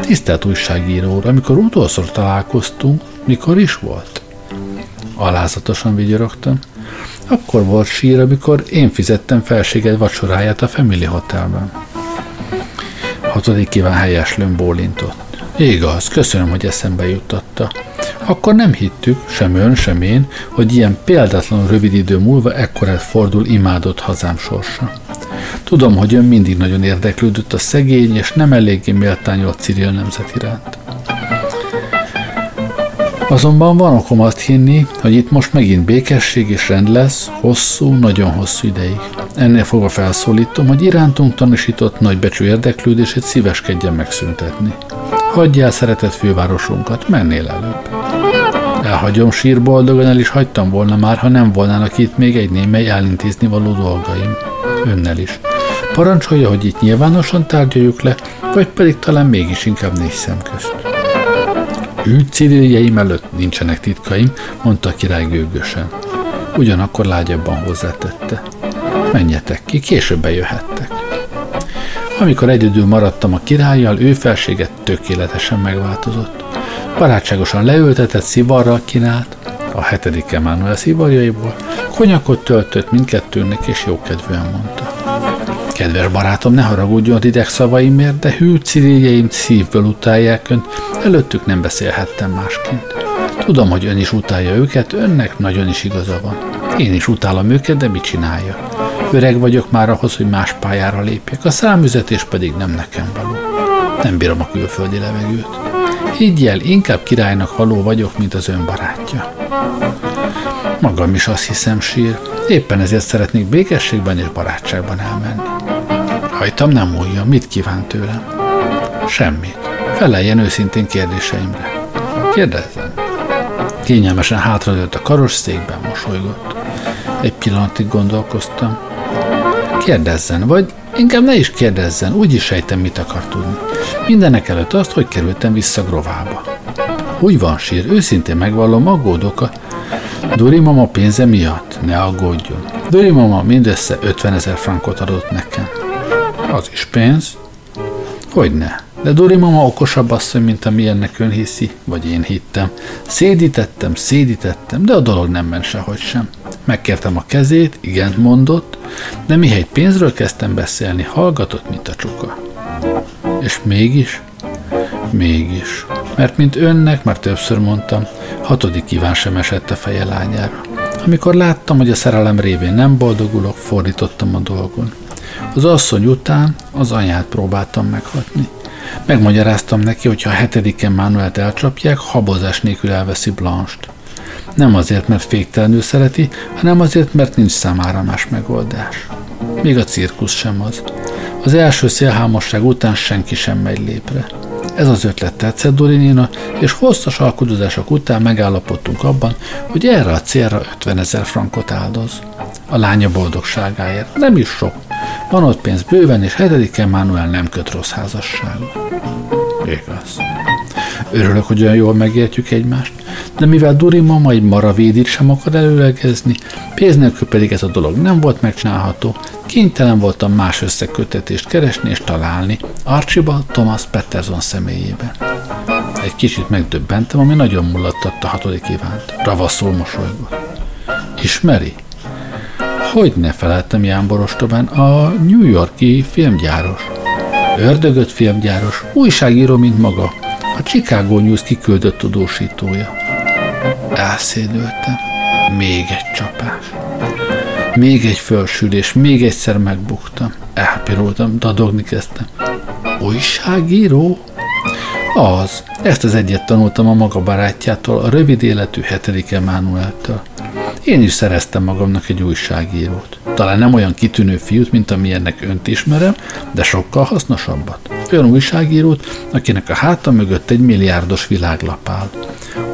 Tisztelt újságíró amikor utolszor találkoztunk, mikor is volt? Alázatosan vigyorogtam. Akkor volt sír, amikor én fizettem felséged vacsoráját a Family Hotelben. Hatodik kíván helyeslőn bólintott. Igaz, köszönöm, hogy eszembe juttatta. Akkor nem hittük, sem ön, sem én, hogy ilyen példátlanul rövid idő múlva ekkorát fordul imádott hazám sorsa. Tudom, hogy ön mindig nagyon érdeklődött a szegény és nem eléggé méltányolt Cyril nemzet iránt. Azonban van okom azt hinni, hogy itt most megint békesség és rend lesz, hosszú, nagyon hosszú ideig. Ennél fogva felszólítom, hogy irántunk tanúsított nagybecsű érdeklődését szíveskedjen megszüntetni. Hagyj el szeretett fővárosunkat, mennél előbb. Elhagyom sír boldogan, el is hagytam volna már, ha nem volnának itt még egy némely elintézni való dolgaim. Önnel is. Parancsolja, hogy itt nyilvánosan tárgyaljuk le, vagy pedig talán mégis inkább négy szem közt. Ügy civiljeim előtt nincsenek titkaim, mondta a király gőgösen. Ugyanakkor lágyabban hozzátette. Menjetek ki, később bejöhettek. Amikor egyedül maradtam a királlyal, ő felséget tökéletesen megváltozott. Barátságosan leültetett, szivarral kínált, a hetedik Emmanuel szivarjaiból, konyakot töltött mindkettőnek, és jókedvűen mondta. Kedves barátom, ne haragudjon ideg szavaimért, de hű ciréljeim szívből utálják önt, előttük nem beszélhettem másként. Tudom, hogy ön is utálja őket, önnek nagyon is igaza van. Én is utálom őket, de mit csinálja? Öreg vagyok már ahhoz, hogy más pályára lépjek, a számüzetés pedig nem nekem való. Nem bírom a külföldi levegőt. Higgyel, inkább királynak való vagyok, mint az ön barátja. Magam is azt hiszem sír, éppen ezért szeretnék békességben és barátságban elmenni. Hajtam nem múljon, mit kíván tőlem? Semmit. Feleljen őszintén kérdéseimre. Kérdezzen. Kényelmesen hátradőlt a karosszékben, mosolygott. Egy pillanatig gondolkoztam. Kérdezzen, vagy inkább ne is kérdezzen, úgy is sejtem, mit akar tudni. Mindenek előtt azt, hogy kerültem vissza Grovába. Úgy van, sír, őszintén megvallom, aggódok a Dori mama pénze miatt? Ne aggódjon. Dori mama mindössze 50 ezer frankot adott nekem. Az is pénz? Hogyne. De Dori mama okosabb asszony, mint amilyennek ön hiszi, vagy én hittem. Szédítettem, szédítettem, de a dolog nem ment sehogy sem. Megkértem a kezét, igent mondott, de mihelyt pénzről kezdtem beszélni, hallgatott, mint a csuka. És mégis? Mégis. Mert mint önnek, már többször mondtam, hatodik kíván sem esett a feje lányára. Amikor láttam, hogy a szerelem révén nem boldogulok, fordítottam a dolgon. Az asszony után az anyát próbáltam meghatni. Megmagyaráztam neki, hogy ha a hetediken Manuelt elcsapják, habozás nélkül elveszi Blanst. Nem azért, mert féktelenül szereti, hanem azért, mert nincs számára más megoldás. Még a cirkusz sem az. Az első szélhámosság után senki sem megy lépre. Ez az ötlet tetszett Dorinina, és hosszas alkudozások után megállapodtunk abban, hogy erre a célra 50 ezer frankot áldoz. A lánya boldogságáért. Nem is sok. Van ott pénz bőven, és hetediken Manuel nem köt rossz házasságot. Igaz. Örülök, hogy olyan jól megértjük egymást, de mivel Duri mama egy maravédit sem akar előlegezni, pénz nélkül pedig ez a dolog nem volt megcsinálható, kénytelen voltam más összekötetést keresni és találni Archibald Thomas Peterson személyében. Egy kicsit megdöbbentem, ami nagyon mulattatta a hatodik ivánt. Ravaszul mosolygott. Ismeri? Hogy ne feleltem Ján Borostobán, a New Yorki filmgyáros. Ördögött filmgyáros, újságíró, mint maga, a Chicago News kiküldött tudósítója. Elszédültem. Még egy csapás. Még egy fölsülés, még egyszer megbuktam. Elpirultam, dadogni kezdtem. Újságíró? Az. Ezt az egyet tanultam a maga barátjától, a rövid életű hetedik Emmanueltől. Én is szereztem magamnak egy újságírót. Talán nem olyan kitűnő fiút, mint amilyennek önt ismerem, de sokkal hasznosabbat. Olyan újságírót, akinek a háta mögött egy milliárdos világlap áll.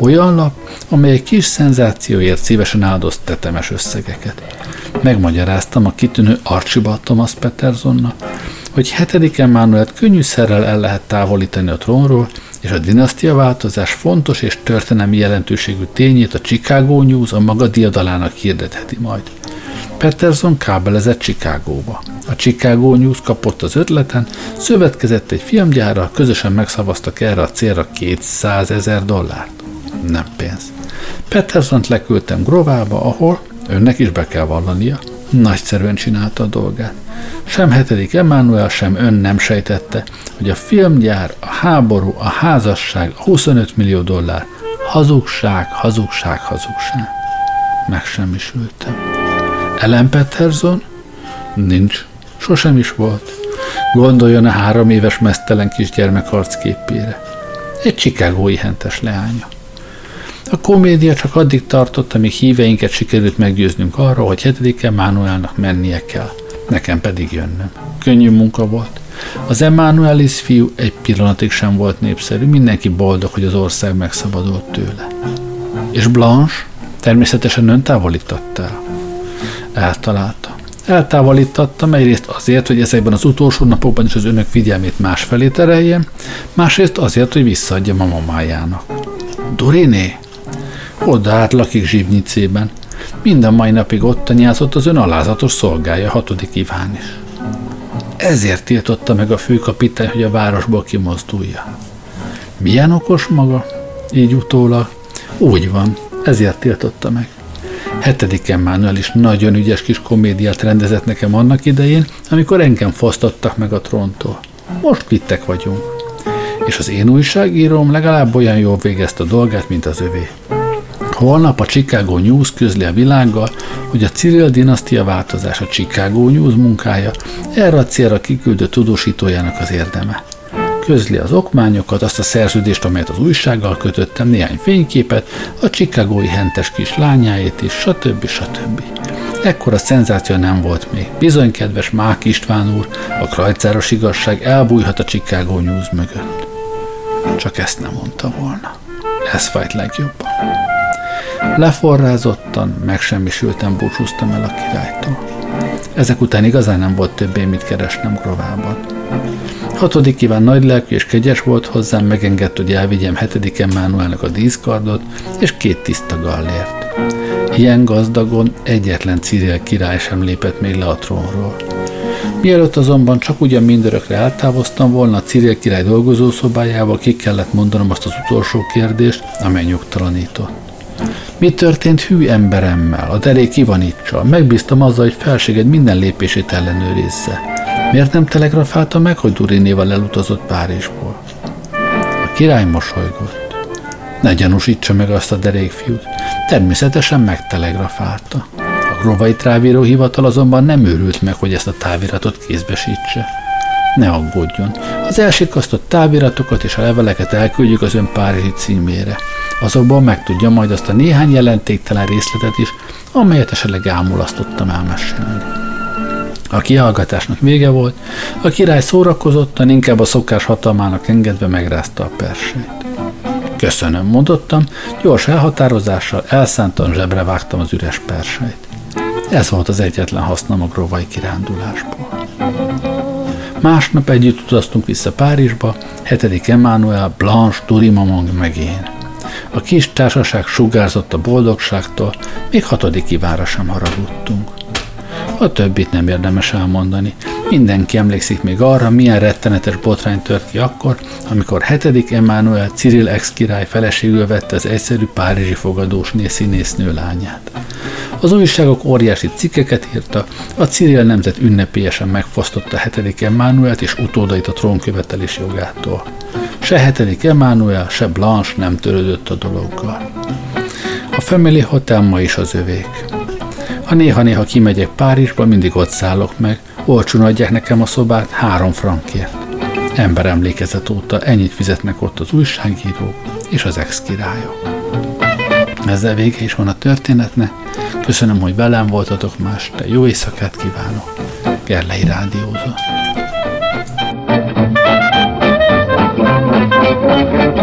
Olyan lap, amely kis szenzációért szívesen áldoz tetemes összegeket. Megmagyaráztam a kitűnő Archibald Thomas Petersonnak, hogy hetedik Emmanuelt könnyűszerrel el lehet távolítani a trónról, és a dinasztiaváltozás fontos és történelmi jelentőségű tényét a Chicago News a maga diadalának hirdetheti majd. Peterson kábelezett Chicagóba. A Chicago News kapott az ötleten, szövetkezett egy filmgyárral, közösen megszavaztak erre a célra 200 ezer dollárt. Nem pénz. Petersont leküldtem Grovába, ahol, önnek is be kell vallania, nagyszerűen csinálta a dolgát. Sem hetedik Emmanuel, sem ön nem sejtette, hogy a filmgyár, a háború, a házasság, a 25 millió dollár, hazugság, hazugság, hazugság. Megsemmisültem. Ellen Peterson? Nincs. Sosem is volt. Gondoljon a három éves mesztelen kisgyermek arcképére. Egy csikágói hentes leánya. A komédia csak addig tartott, amíg híveinket sikerült meggyőznünk arra, hogy hetedike Mánuelnak mennie kell. Nekem pedig jönnöm. Könnyű munka volt. Az Emmanuelis fiú egy pillanatig sem volt népszerű, mindenki boldog, hogy az ország megszabadult tőle. És Blanche? Természetesen ön távolította el. Eltalálta. Eltávolítottam egyrészt azért, hogy ezekben az utolsó napokban is az önök figyelmét másfelé tereljem, másrészt azért, hogy visszaadjam a mamájának. Doriné? Oda át lakik Zsibnyicében. Minden mai napig ott tanyázott az ön alázatos szolgája, hatodik Iván is. Ezért tiltotta meg a főkapitány, hogy a városból kimozdulja. Milyen okos maga? Így utólag. Úgy van, ezért tiltotta meg. Hetedik Emmanuel is nagyon ügyes kis komédiát rendezett nekem annak idején, amikor engem fosztottak meg a tróntól. Most kvittek vagyunk. És az én újságíróm legalább olyan jól végezte a dolgát, mint az övé. Holnap a Chicago News közli a világgal, hogy a Cyril dinasztia változás a Chicago News munkája erre a célra kiküldött tudósítójának az érdeme. Közli az okmányokat, azt a szerződést, amelyet az újsággal kötöttem, néhány fényképet, a Chicagói hentes kis lányáét is, stb. stb. Ekkora szenzáció nem volt még. Bizony, kedves Mák István úr, a krajcáros igazság elbújhat a Chicago News mögött. Csak ezt nem mondta volna. Ez fájt legjobban. Leforrázottan, megsemmisülten búcsúztam el a királytól. Ezek után igazán nem volt többé mit keresnem Grovában. Hatodik Iván nagy lelkű és kegyes volt hozzám, megengedte, hogy elvigyem hetedik Emmanuelnek a díszkardot és két tiszta gallért. Ilyen gazdagon egyetlen Cyril király sem lépett még le a trónról. Mielőtt azonban csak ugyan mindörökre eltávoztam volna, a Cyril király dolgozószobájába ki kellett mondanom azt az utolsó kérdést, amely nyugtalanított. Mi történt hű emberemmel, a derék Ivanicsal? Megbíztam azzal, hogy felséged minden lépését ellenőrizze. Miért nem telegrafálta meg, hogy Durinéval elutazott Párizsból? A király mosolygott. Ne gyanúsítsa meg azt a derékfiút. Természetesen megtelegrafálta. A grovai trávíró hivatal azonban nem őrült meg, hogy ezt a táviratot kézbesítse. Ne aggódjon. Az elsikasztott táviratokat és a leveleket elküldjük az ön Párizsi címére. Azokból megtudja majd azt a néhány jelentéktelen részletet is, amelyet esetleg elmulasztottam elmesélni. A kihallgatásnak vége volt, a király szórakozottan, inkább a szokás hatalmának engedve megrázta a persét. Köszönöm, mondottam, gyors elhatározással elszántan zsebre vágtam az üres perseit. Ez volt az egyetlen hasznom a grovai kirándulásból. Másnap együtt utaztunk vissza Párizsba, hetedik Emmanuel, Blanche, Durimamong meg én. A kis társaság sugárzott a boldogságtól, még hatodik Ivánra sem haragudtunk. A többit nem érdemes elmondani. Mindenki emlékszik még arra, milyen rettenetes botrány tört ki akkor, amikor hetedik Emmanuel Cyril ex király feleségül vette az egyszerű párizsi fogadósné színésznő lányát. Az újságok óriási cikkeket írta, a Cyril nemzet ünnepélyesen megfosztotta hetedik Emmanuelt és utódait a trónkövetelés jogától. Se hetedik Emmanuel, se Blanche nem törődött a dologgal. A Family Hotel ma is az övék. Ha néha-néha kimegyek Párizsba, mindig ott szállok meg, olcsón adják nekem a szobát három frankért. Ember emlékezet óta ennyit fizetnek ott az újságírók és az ex-királyok. Ezzel vége is van a történetnek. Köszönöm, hogy velem voltatok ma este. Jó éjszakát kívánok. Gerlei Rádiózott. Thank you.